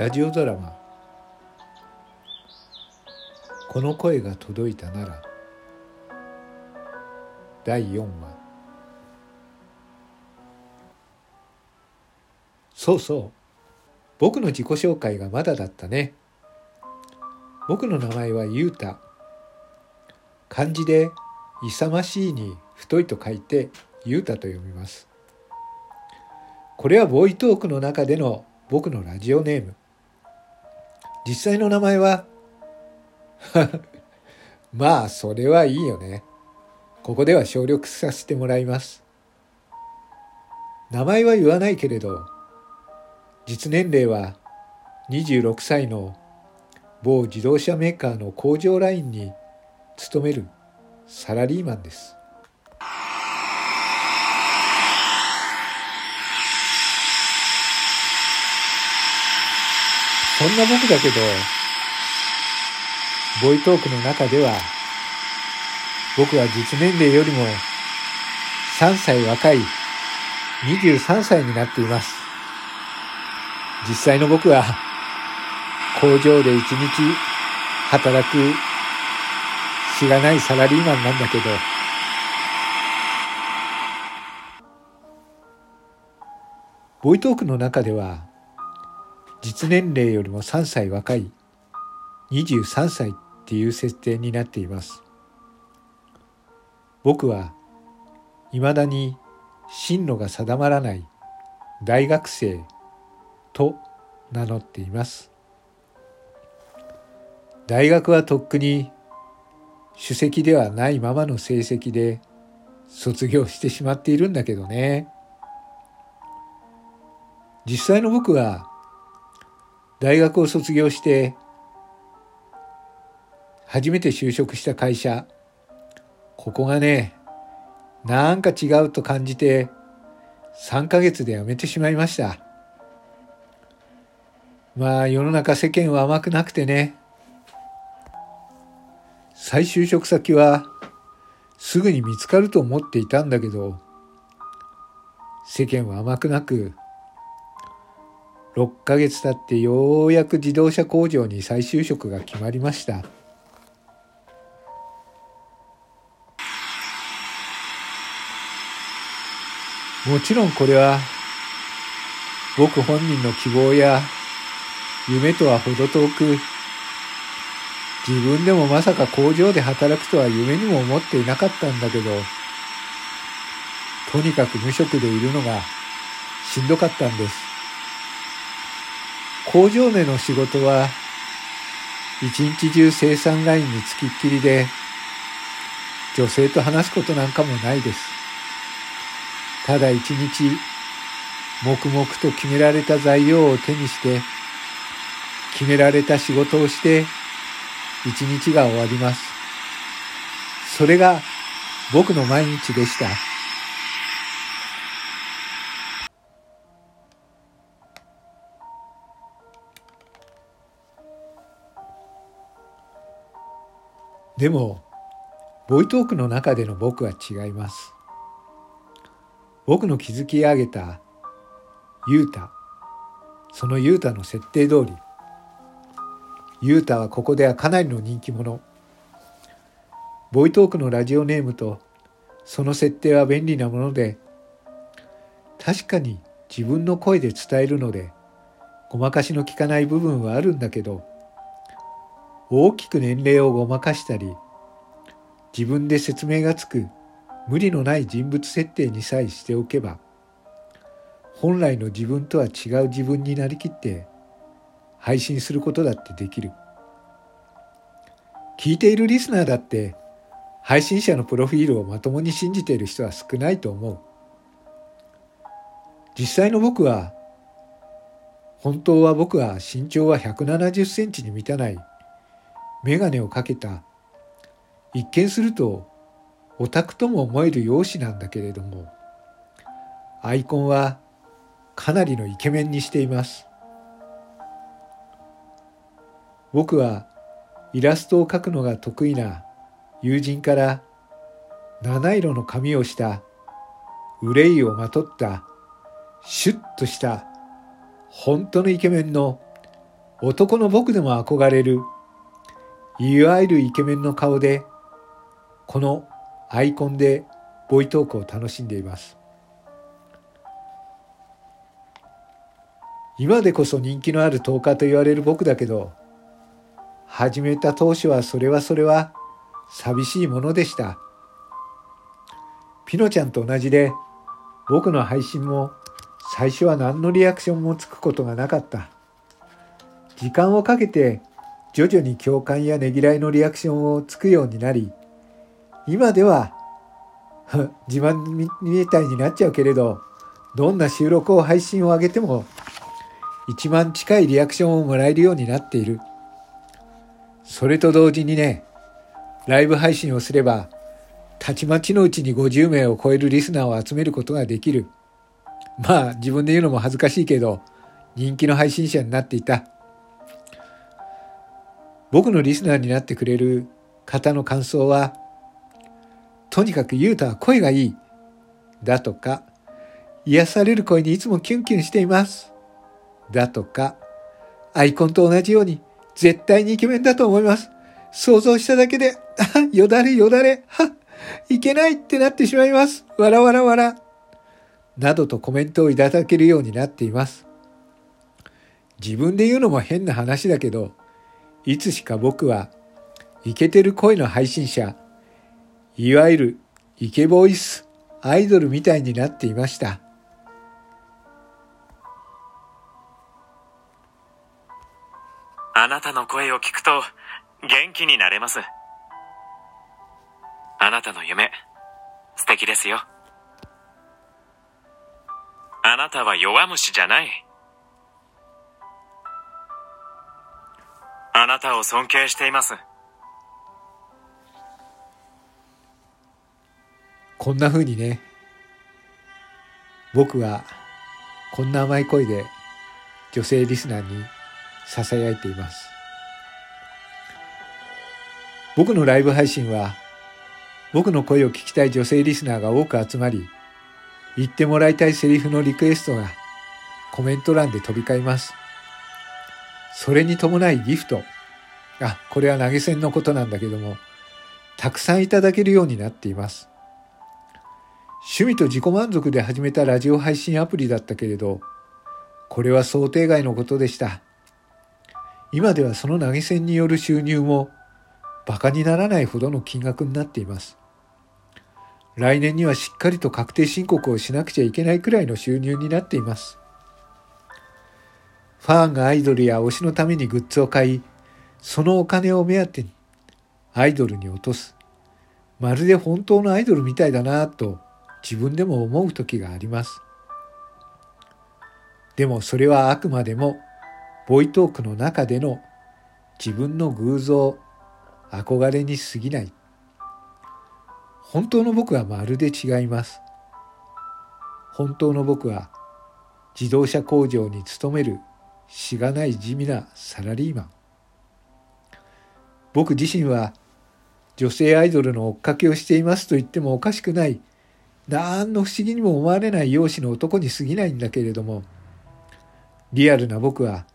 ラジオドラマ「この声が届いたなら」第4話。そうそう。僕の自己紹介がまだだったね。僕の名前はゆうた漢字で勇ましいに太いと書いてゆうたと読みます。これはボーイトークの中での僕のラジオネーム。実際の名前は？まあそれはいいよね。ここでは省略させてもらいます。名前は言わないけれど実年齢は26歳の某自動車メーカーの工場ラインに勤めるサラリーマンです。そんな僕だけどボイトークの中では僕は実年齢よりも3歳若い23歳になっています。実際の僕は工場で一日働くしがないサラリーマンなんだけど、ボイトークの中では実年齢よりも3歳若い23歳っていう設定になっています。僕は未だに進路が定まらない大学生と名乗っています。大学はとっくに首席ではないままの成績で卒業してしまっているんだけどね。実際の僕は大学を卒業して初めて就職した会社ここがね、なんか違うと感じて、3ヶ月で辞めてしまいました。まあ世の中世間は甘くなくてね、再就職先はすぐに見つかると思っていたんだけど、世間は甘くなく、6ヶ月経ってようやく自動車工場に再就職が決まりました。もちろんこれは僕本人の希望や夢とは程遠く自分でもまさか工場で働くとは夢にも思っていなかったんだけどとにかく無職でいるのがしんどかったんです工場での仕事は一日中生産ラインにつきっきりで女性と話すことなんかもないですただ一日黙々と決められた材料を手にして決められた仕事をして一日が終わります。それが僕の毎日でした。でも、ボイトークの中での僕は違います。僕の築き上げたユータそのユータの設定通りユータはここではかなりの人気者ボイトークのラジオネームとその設定は便利なもので確かに自分の声で伝えるのでごまかしの効かない部分はあるんだけど大きく年齢をごまかしたり自分で説明がつく無理のない人物設定にさえしておけば本来の自分とは違う自分になりきって配信することだってできる。聞いているリスナーだって配信者のプロフィールをまともに信じている人は少ないと思う。実際の僕は本当は僕は身長は170センチに満たない。眼鏡をかけた。一見するとオタクとも思える容姿なんだけれどもアイコンはかなりのイケメンにしています。僕はイラストを描くのが得意な友人から七色の髪をした憂いをまとったシュッとした本当のイケメンの男の僕でも憧れるいわゆるイケメンの顔でこのアイコンでボイトークを楽しんでいます。今でこそ人気のあるトーカーと言われる僕だけど始めた当初はそれはそれは寂しいものでした。ピノちゃんと同じで僕の配信も最初は何のリアクションもつくことがなかった。時間をかけて徐々に共感やねぎらいのリアクションをつくようになり今では自慢みたいになっちゃうけれどどんな収録を配信を上げても一番近いリアクションをもらえるようになっている。それと同時にねライブ配信をすればたちまちのうちに50名を超えるリスナーを集めることができる。まあ自分で言うのも恥ずかしいけど人気の配信者になっていた。僕のリスナーになってくれる方の感想はとにかくユータは声がいいだとか癒される声にいつもキュンキュンしていますだとかアイコンと同じように絶対にイケメンだと思います想像しただけで、よだれよだれ、はいけないってなってしまいます。わらわらわら。などとコメントをいただけるようになっています。自分で言うのも変な話だけど、いつしか僕は、イケてる声の配信者、いわゆるイケボイス、アイドルみたいになっていました。あなたの声を聞くと元気になれます。あなたの夢、素敵ですよ。あなたは弱虫じゃない。あなたを尊敬しています。こんな風にね、僕はこんな甘い声で女性リスナーに囁いています。僕のライブ配信は僕の声を聞きたい女性リスナーが多く集まり、言ってもらいたいセリフのリクエストがコメント欄で飛び交います。それに伴いギフト。あ、これは投げ銭のことなんだけども、たくさんいただけるようになっています。趣味と自己満足で始めたラジオ配信アプリだったけれど、これは想定外のことでした。今ではその投げ銭による収入も馬鹿にならないほどの金額になっています。来年にはしっかりと確定申告をしなくちゃいけないくらいの収入になっています。ファンがアイドルや推しのためにグッズを買い、そのお金を目当てにアイドルに落とす。まるで本当のアイドルみたいだなと自分でも思う時があります。でもそれはあくまでもボイトークの中での自分の偶像憧れに過ぎない本当の僕はまるで違います本当の僕は自動車工場に勤めるしがない地味なサラリーマン。僕自身は女性アイドルの追っかけをしていますと言ってもおかしくない。何の不思議にも思われない容姿の男に過ぎないんだけれどもリアルな僕は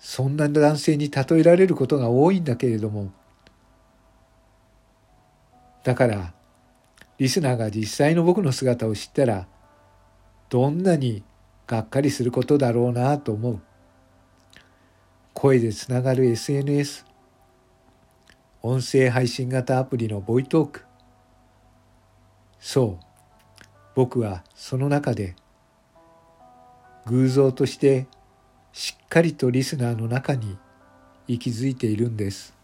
そんな男性に例えられることが多いんだけれども。だからリスナーが実際の僕の姿を知ったらどんなにがっかりすることだろうなと思う。声でつながる SNS 音声配信型アプリのボイトーク。そう。僕はその中で偶像としてしっかりとリスナーの中に息づいているんです。